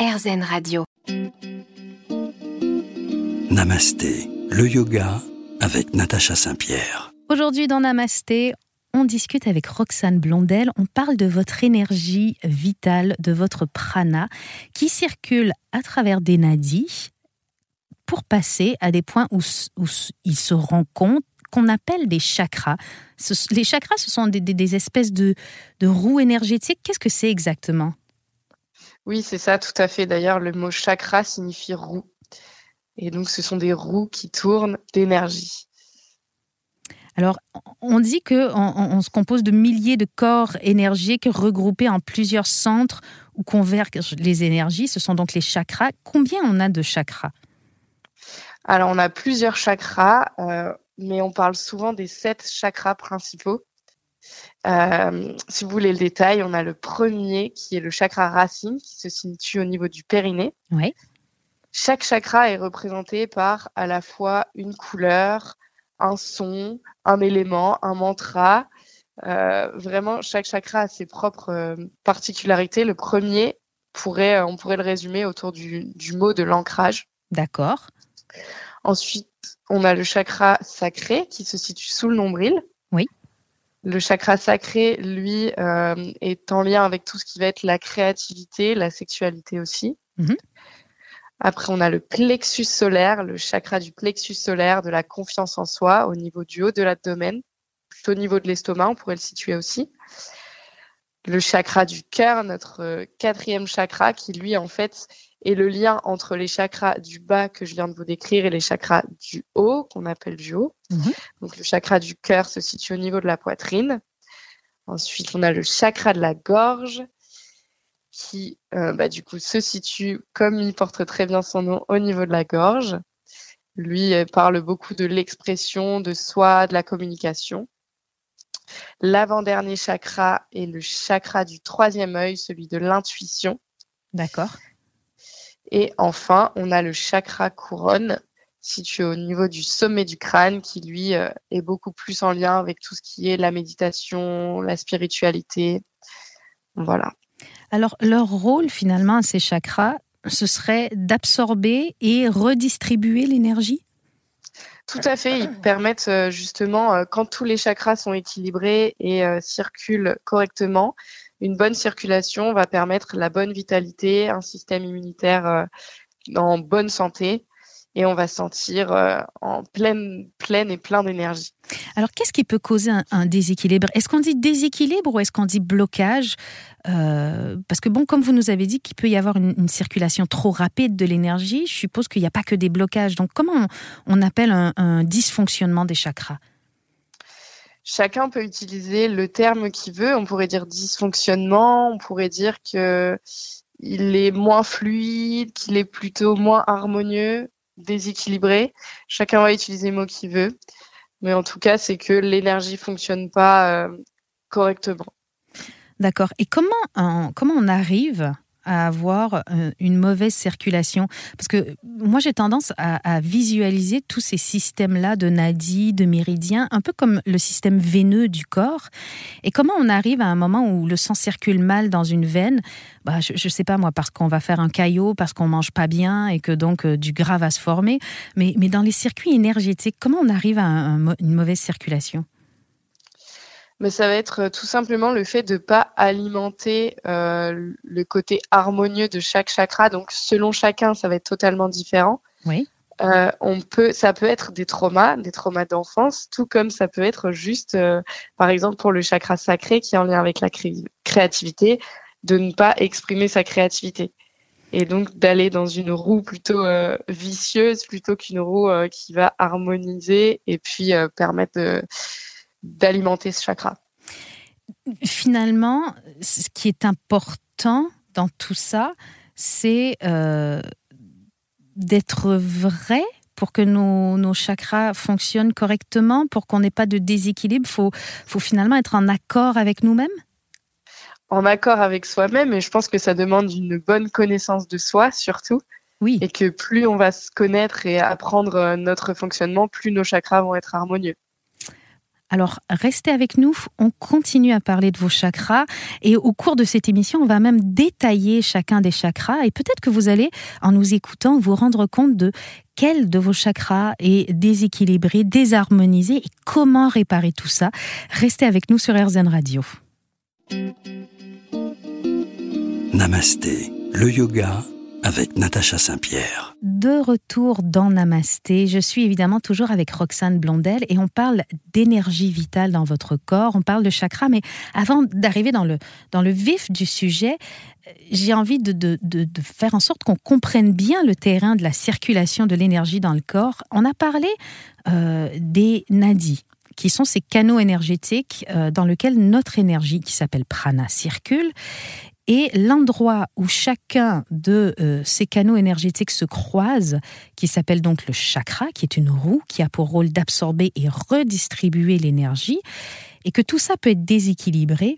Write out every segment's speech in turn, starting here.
RZN Radio. Namasté, le yoga avec Natacha Saint-Pierre. Aujourd'hui dans Namasté, on discute avec Roxane Blondel. On parle de votre énergie vitale, de votre prana qui circule à travers des nadis pour passer à des points où, où il se rencontrent qu'on appelle des chakras. les chakras, ce sont des, espèces de, de roues énergétiques. Qu'est-ce que c'est exactement? Oui, c'est ça, tout à fait. D'ailleurs, le mot chakra signifie roue. Et donc, ce sont des roues qui tournent d'énergie. Alors, on dit qu'on on, se compose de milliers de corps énergiques regroupés en plusieurs centres où convergent les énergies. Ce sont donc les chakras. Combien on a de chakras? Alors, on a plusieurs chakras. Euh, mais on parle souvent des sept chakras principaux. Euh, si vous voulez le détail, on a le premier qui est le chakra racine qui se situe au niveau du périnée. Oui. Chaque chakra est représenté par à la fois une couleur, un son, un élément, un mantra. Euh, vraiment, chaque chakra a ses propres euh, particularités. Le premier, pourrait, on pourrait le résumer autour du, du mot de l'ancrage. D'accord. Ensuite, on a le chakra sacré qui se situe sous le nombril. Le chakra sacré, lui, euh, est en lien avec tout ce qui va être la créativité, la sexualité aussi. Mhm. Après, on a le plexus solaire, le chakra du plexus solaire, de la confiance en soi, au niveau du haut de l'abdomen, au niveau de l'estomac, on pourrait le situer aussi. Le chakra du cœur, notre euh, quatrième chakra, qui lui, en fait, et le lien entre les chakras du bas que je viens de vous décrire et les chakras du haut, qu'on appelle du haut. Mhm. Donc le chakra du cœur se situe au niveau de la poitrine. Ensuite, on a le chakra de la gorge qui, euh, bah, du coup, se situe, comme il porte très bien son nom, au niveau de la gorge. Lui parle beaucoup de l'expression de soi, de la communication. L'avant-dernier chakra est le chakra du troisième œil, celui de l'intuition. D'accord. Et enfin, on a le chakra couronne situé au niveau du sommet du crâne qui, lui, euh, est beaucoup plus en lien avec tout ce qui est la méditation, la spiritualité. Voilà. Alors, leur rôle, finalement, ces chakras, ce serait d'absorber et redistribuer l'énergie? Tout à fait. Ils permettent euh, justement, euh, quand tous les chakras sont équilibrés et circulent correctement, une bonne circulation va permettre la bonne vitalité, un système immunitaire euh, en bonne santé et on va se sentir euh, en pleine, pleine et plein d'énergie. Alors, qu'est-ce qui peut causer un, déséquilibre? Est-ce qu'on dit déséquilibre ou est-ce qu'on dit blocage? Euh, Parce que, bon, comme vous nous avez dit qu'il peut y avoir une, circulation trop rapide de l'énergie, je suppose qu'il n'y a pas que des blocages. Donc, comment on, appelle un dysfonctionnement des chakras? Chacun peut utiliser le terme qu'il veut. On pourrait dire dysfonctionnement, on pourrait dire que il est moins fluide, qu'il est plutôt moins harmonieux, déséquilibré. Chacun va utiliser le mot qu'il veut. Mais en tout cas, c'est que l'énergie fonctionne pas euh, correctement. D'accord. Et comment comment on arrive à avoir euh, une mauvaise circulation Parce que moi, j'ai tendance à, visualiser tous ces systèmes-là de nadis, de méridiens, un peu comme le système veineux du corps. Et comment on arrive à un moment où le sang circule mal dans une veine? Bah, Je ne sais pas, moi, parce qu'on va faire un caillot, parce qu'on mange pas bien et que donc euh, du gras va se former. Mais, mais dans les circuits énergétiques, comment on arrive à une mauvaise circulation? Mais ça va être euh, tout simplement le fait de ne pas alimenter euh, le côté harmonieux de chaque chakra. Donc, selon chacun, ça va être totalement différent. Oui. Euh, on peut, ça peut être des traumas, des traumas d'enfance, tout comme ça peut être juste, par exemple, pour le chakra sacré qui est en lien avec la créativité, de ne pas exprimer sa créativité. Et donc d'aller dans une roue plutôt vicieuse plutôt qu'une roue qui va harmoniser et puis permettre de d'alimenter ce chakra. Finalement, ce qui est important dans tout ça, c'est euh, d'être vrai pour que nos, chakras fonctionnent correctement, pour qu'on n'ait pas de déséquilibre. Il faut, faut finalement être en accord avec nous-mêmes En accord avec soi-même, et je pense que ça demande une bonne connaissance de soi surtout. Oui. Et que plus on va se connaître et apprendre notre fonctionnement, plus nos chakras vont être harmonieux. Alors restez avec nous, on continue à parler de vos chakras et au cours de cette émission, on va même détailler chacun des chakras et peut-être que vous allez, en nous écoutant, vous rendre compte de quel de vos chakras est déséquilibré, désharmonisé et comment réparer tout ça. Restez avec nous sur RZN Radio. Namasté, le yoga avec Natacha Saint-Pierre. De retour dans Namasté, je suis évidemment toujours avec Roxane Blondel et on parle d'énergie vitale dans votre corps, on parle de chakra, mais avant d'arriver dans le, dans le vif du sujet, j'ai envie de, de, de, faire en sorte qu'on comprenne bien le terrain de la circulation de l'énergie dans le corps. On a parlé euh, des nadis qui sont ces canaux énergétiques euh, dans lesquels notre énergie, qui s'appelle prana, circule. Et l'endroit où chacun de euh, ces canaux énergétiques se croise, qui s'appelle donc le chakra, qui est une roue qui a pour rôle d'absorber et redistribuer l'énergie, et que tout ça peut être déséquilibré,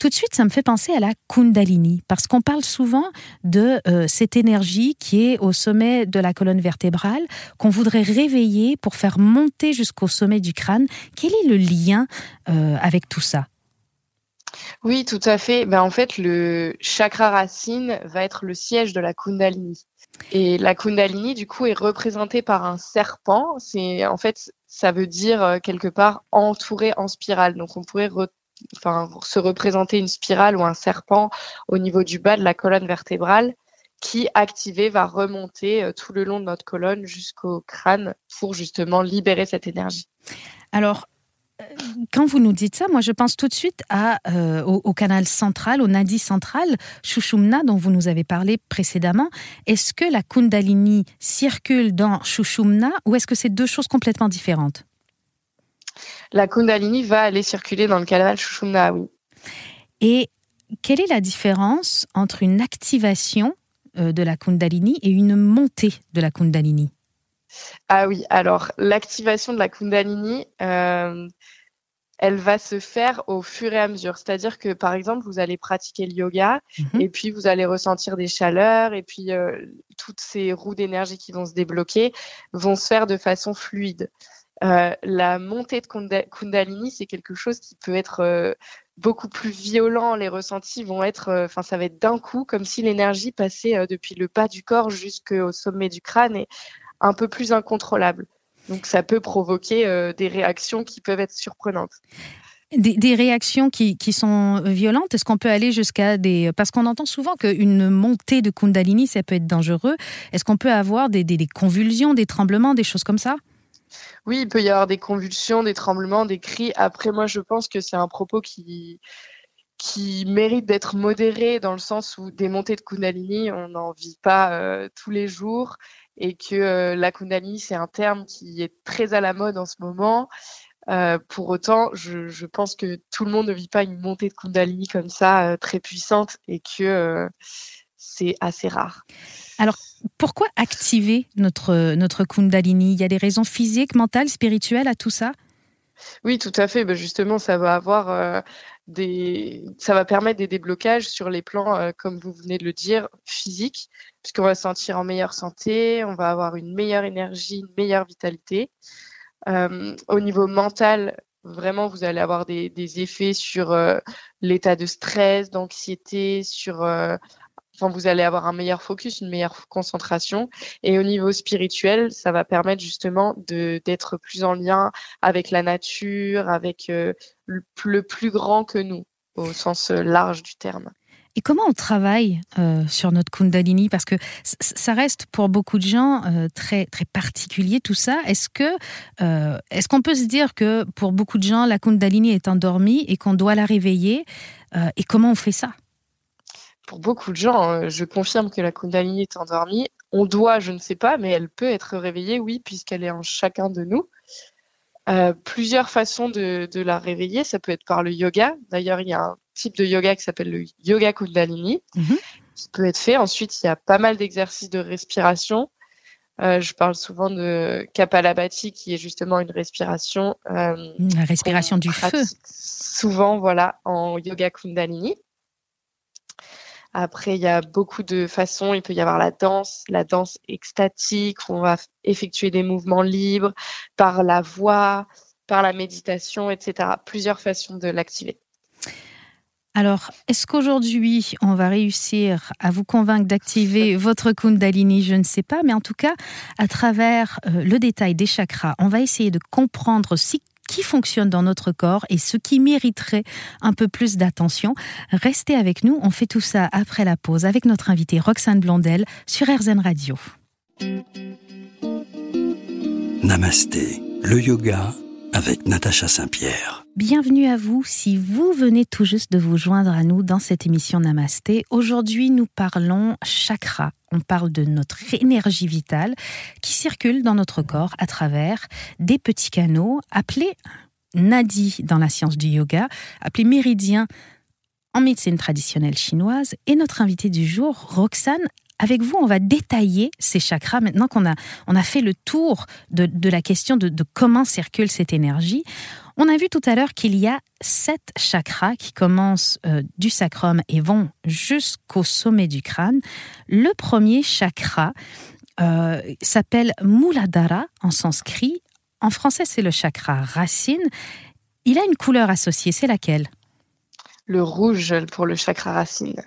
tout de suite, ça me fait penser à la Kundalini, parce qu'on parle souvent de euh, cette énergie qui est au sommet de la colonne vertébrale, qu'on voudrait réveiller pour faire monter jusqu'au sommet du crâne. Quel est le lien euh, avec tout ça? Oui, tout à fait. Ben, en fait, le chakra racine va être le siège de la Kundalini. Et la Kundalini, du coup, est représentée par un serpent. C'est, en fait, ça veut dire euh, quelque part entouré en spirale. Donc, on pourrait enfin, se représenter une spirale ou un serpent au niveau du bas de la colonne vertébrale qui, activé, va remonter euh, tout le long de notre colonne jusqu'au crâne pour justement libérer cette énergie. Alors, quand vous nous dites ça, moi je pense tout de suite à, euh, au, canal central, au nadi central, Shushumna, dont vous nous avez parlé précédemment. Est-ce que la Kundalini circule dans Shushumna ou est-ce que c'est deux choses complètement différentes? La Kundalini va aller circuler dans le canal Shushumna, oui. Et quelle est la différence entre une activation euh, de la Kundalini et une montée de la Kundalini? Ah oui, alors l'activation de la Kundalini, euh, elle va se faire au fur et à mesure. C'est-à-dire que, par exemple, vous allez pratiquer le yoga mhm. et puis vous allez ressentir des chaleurs et puis euh, toutes ces roues d'énergie qui vont se débloquer vont se faire de façon fluide. Euh, la montée de Kundalini, c'est quelque chose qui peut être beaucoup plus violent. Les ressentis vont être, enfin, ça va être d'un coup, comme si l'énergie passait depuis le bas du corps jusqu'au sommet du crâne. Et un peu plus incontrôlable. Donc ça peut provoquer euh, des réactions qui peuvent être surprenantes. Des, réactions qui, sont violentes Est-ce qu'on peut aller jusqu'à des... Parce qu'on entend souvent qu'une montée de Kundalini, ça peut être dangereux. Est-ce qu'on peut avoir des, convulsions, des tremblements, des choses comme ça? Oui, il peut y avoir des convulsions, des tremblements, des cris. Après, moi, je pense que c'est un propos qui, qui mérite d'être modéré dans le sens où des montées de Kundalini, on n'en vit pas euh, tous les jours et que euh, la Kundalini, c'est un terme qui est très à la mode en ce moment. Euh, pour autant, je, je, pense que tout le monde ne vit pas une montée de Kundalini comme ça, euh, très puissante, et que c'est assez rare. Alors, pourquoi activer notre, notre Kundalini? Il y a des raisons physiques, mentales, spirituelles à tout ça? Oui, tout à fait. Ben justement, ça va avoir des, ça va permettre des déblocages sur les plans, comme vous venez de le dire, physiques, puisqu'on va se sentir en meilleure santé, on va avoir une meilleure énergie, une meilleure vitalité. Euh, au niveau mental, vraiment, vous allez avoir des, des effets sur euh, l'état de stress, d'anxiété, sur euh, Enfin, vous allez avoir un meilleur focus, une meilleure concentration. Et au niveau spirituel, ça va permettre justement d'être plus en lien avec la nature, avec le, le, plus grand que nous, au sens large du terme. Et comment on travaille euh, sur notre Kundalini? Parce que ça reste pour beaucoup de gens euh, très très particulier tout ça. Est-ce que euh, est-ce qu'on peut se dire que pour beaucoup de gens la Kundalini est endormie et qu'on doit la réveiller Et comment on fait ça? Pour beaucoup de gens, je confirme que la Kundalini est endormie. On doit, je ne sais pas, mais elle peut être réveillée, oui, puisqu'elle est en chacun de nous. plusieurs façons de, de, la réveiller. Ça peut être par le yoga. D'ailleurs, il y a un type de yoga qui s'appelle le yoga Kundalini, mhm. qui peut être fait. Ensuite, il y a pas mal d'exercices de respiration. Euh, je parle souvent de Kapalabhati, qui est justement une respiration. Euh, La respiration du feu. Souvent, voilà, en yoga Kundalini. Après, il y a beaucoup de façons. Il peut y avoir la danse, la danse extatique, où on va effectuer des mouvements libres par la voix, par la méditation, etc. Plusieurs façons de l'activer. Alors, est-ce qu'aujourd'hui, on va réussir à vous convaincre d'activer votre Kundalini? Je ne sais pas, mais en tout cas, à travers euh, le détail des chakras, on va essayer de comprendre ce qui fonctionne dans notre corps et ce qui mériterait un peu plus d'attention. Restez avec nous, on fait tout ça après la pause avec notre invitée Roxane Blondel sur RZN Radio. Namasté, le yoga avec Natacha Saint-Pierre. Bienvenue à vous si vous venez tout juste de vous joindre à nous dans cette émission Namasté. Aujourd'hui, nous parlons chakra. On parle de notre énergie vitale qui circule dans notre corps à travers des petits canaux appelés nadi dans la science du yoga, appelés méridiens en médecine traditionnelle chinoise. Et notre invité du jour, Roxane avec vous, on va détailler ces chakras maintenant qu'on a, on a fait le tour de, la question de, comment circule cette énergie. On a vu tout à l'heure qu'il y a sept chakras qui commencent euh, du sacrum et vont jusqu'au sommet du crâne. Le premier chakra euh, s'appelle Muladhara en sanskrit. En français, c'est le chakra racine. Il a une couleur associée, c'est laquelle? Le rouge pour le chakra racine.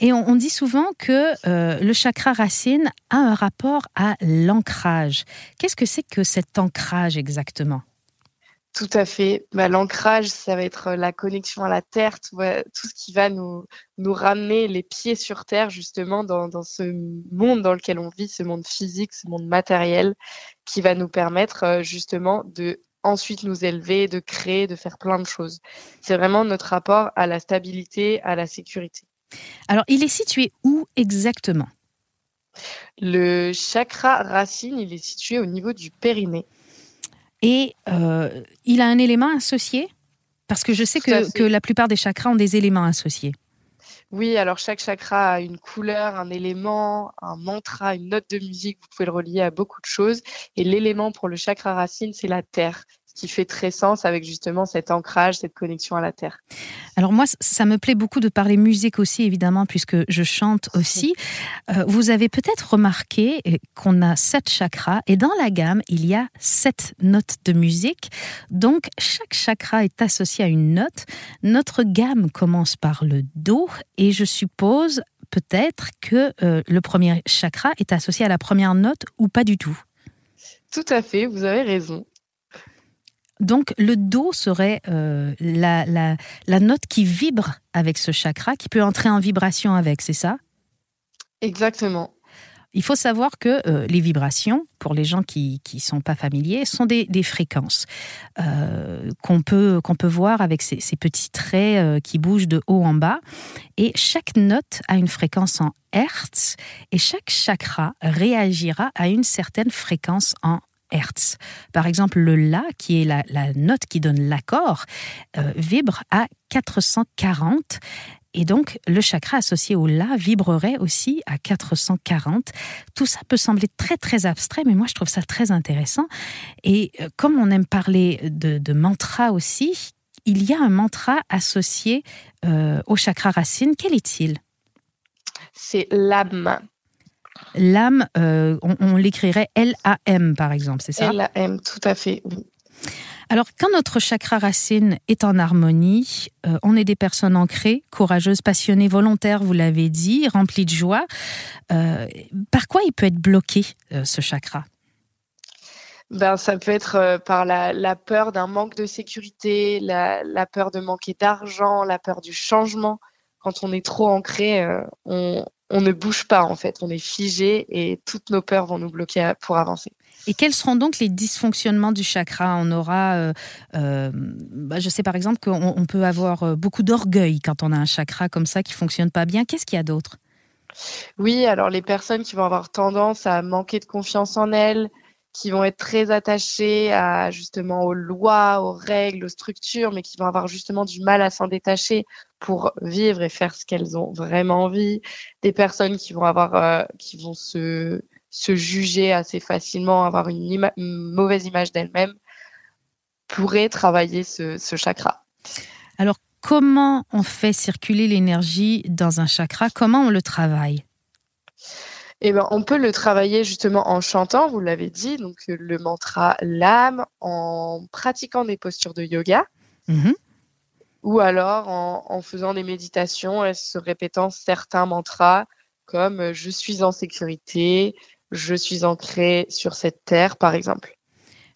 Et on, dit souvent que euh, le chakra racine a un rapport à l'ancrage. Qu'est-ce que c'est que cet ancrage exactement? Tout à fait. Bah, L'ancrage, ça va être la connexion à la terre, tout, ce qui va nous, nous ramener les pieds sur terre, justement, dans, dans, ce monde dans lequel on vit, ce monde physique, ce monde matériel, qui va nous permettre euh, justement de ensuite nous élever, de créer, de faire plein de choses. C'est vraiment notre rapport à la stabilité, à la sécurité. Alors, il est situé où exactement? Le chakra racine, il est situé au niveau du périnée. Et euh, il a un élément associé Parce que je sais que, que la plupart des chakras ont des éléments associés. Oui, alors chaque chakra a une couleur, un élément, un mantra, une note de musique. Vous pouvez le relier à beaucoup de choses. Et l'élément pour le chakra racine, c'est la terre qui fait très sens avec justement cet ancrage, cette connexion à la terre. Alors moi, ça me plaît beaucoup de parler musique aussi, évidemment, puisque je chante aussi. Euh, vous avez peut-être remarqué euh, qu'on a sept chakras et dans la gamme, il y a sept notes de musique. Donc, chaque chakra est associé à une note. Notre gamme commence par le Do et je suppose peut-être que euh, le premier chakra est associé à la première note ou pas du tout? Tout à fait, vous avez raison. Donc le Do serait euh, la, la, note qui vibre avec ce chakra, qui peut entrer en vibration avec, c'est ça? Exactement. Il faut savoir que euh, les vibrations, pour les gens qui ne sont pas familiers, sont des, fréquences euh, qu'on peut, qu'on peut voir avec ces, ces petits traits qui bougent de haut en bas. Et chaque note a une fréquence en Hertz et chaque chakra réagira à une certaine fréquence en Hertz. Par exemple, le La, qui est la, note qui donne l'accord, euh, vibre à 440. Et donc, le chakra associé au La vibrerait aussi à 440. Tout ça peut sembler très, très abstrait, mais moi, je trouve ça très intéressant. Et euh, comme on aime parler de, mantra aussi, il y a un mantra associé euh, au chakra racine. Quel est-il? C'est l'âme. L'âme, euh, on, l'écrirait L-A-M par exemple, c'est ça L-A-M, tout à fait, oui. Alors, quand notre chakra racine est en harmonie, euh, on est des personnes ancrées, courageuses, passionnées, volontaires, vous l'avez dit, remplies de joie. Euh, par quoi il peut être bloqué, ce chakra? Ben, ça peut être par la, peur d'un manque de sécurité, la, la peur de manquer d'argent, la peur du changement. Quand on est trop ancré, on, on ne bouge pas en fait, on est figé et toutes nos peurs vont nous bloquer pour avancer. Et quels seront donc les dysfonctionnements du chakra? On aura, euh, euh, bah, je sais par exemple qu'on peut avoir euh, beaucoup d'orgueil quand on a un chakra comme ça qui fonctionne pas bien. Qu'est-ce qu'il y a d'autre? Oui, alors les personnes qui vont avoir tendance à manquer de confiance en elles, qui vont être très attachés à justement aux lois, aux règles, aux structures, mais qui vont avoir justement du mal à s'en détacher pour vivre et faire ce qu'elles ont vraiment envie. Des personnes qui vont avoir, euh, qui vont se, se juger assez facilement, avoir une, mauvaise image d'elles-mêmes, pourraient travailler ce, ce chakra. Alors, comment on fait circuler l'énergie dans un chakra? Comment on le travaille? Eh ben, on peut le travailler justement en chantant, vous l'avez dit, donc le mantra l'âme, en pratiquant des postures de yoga, Mhm. Ou alors en, faisant des méditations et se répétant certains mantras comme euh, je suis en sécurité, je suis ancré sur cette terre, par exemple.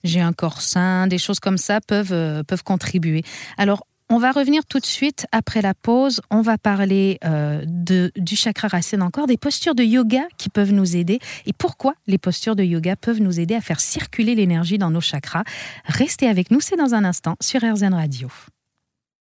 J'ai un corps sain, des choses comme ça peuvent, euh, peuvent contribuer. Alors, on va revenir tout de suite après la pause. On va parler euh, de, du chakra racine encore, des postures de yoga qui peuvent nous aider et pourquoi les postures de yoga peuvent nous aider à faire circuler l'énergie dans nos chakras. Restez avec nous, c'est dans un instant sur RZN Radio.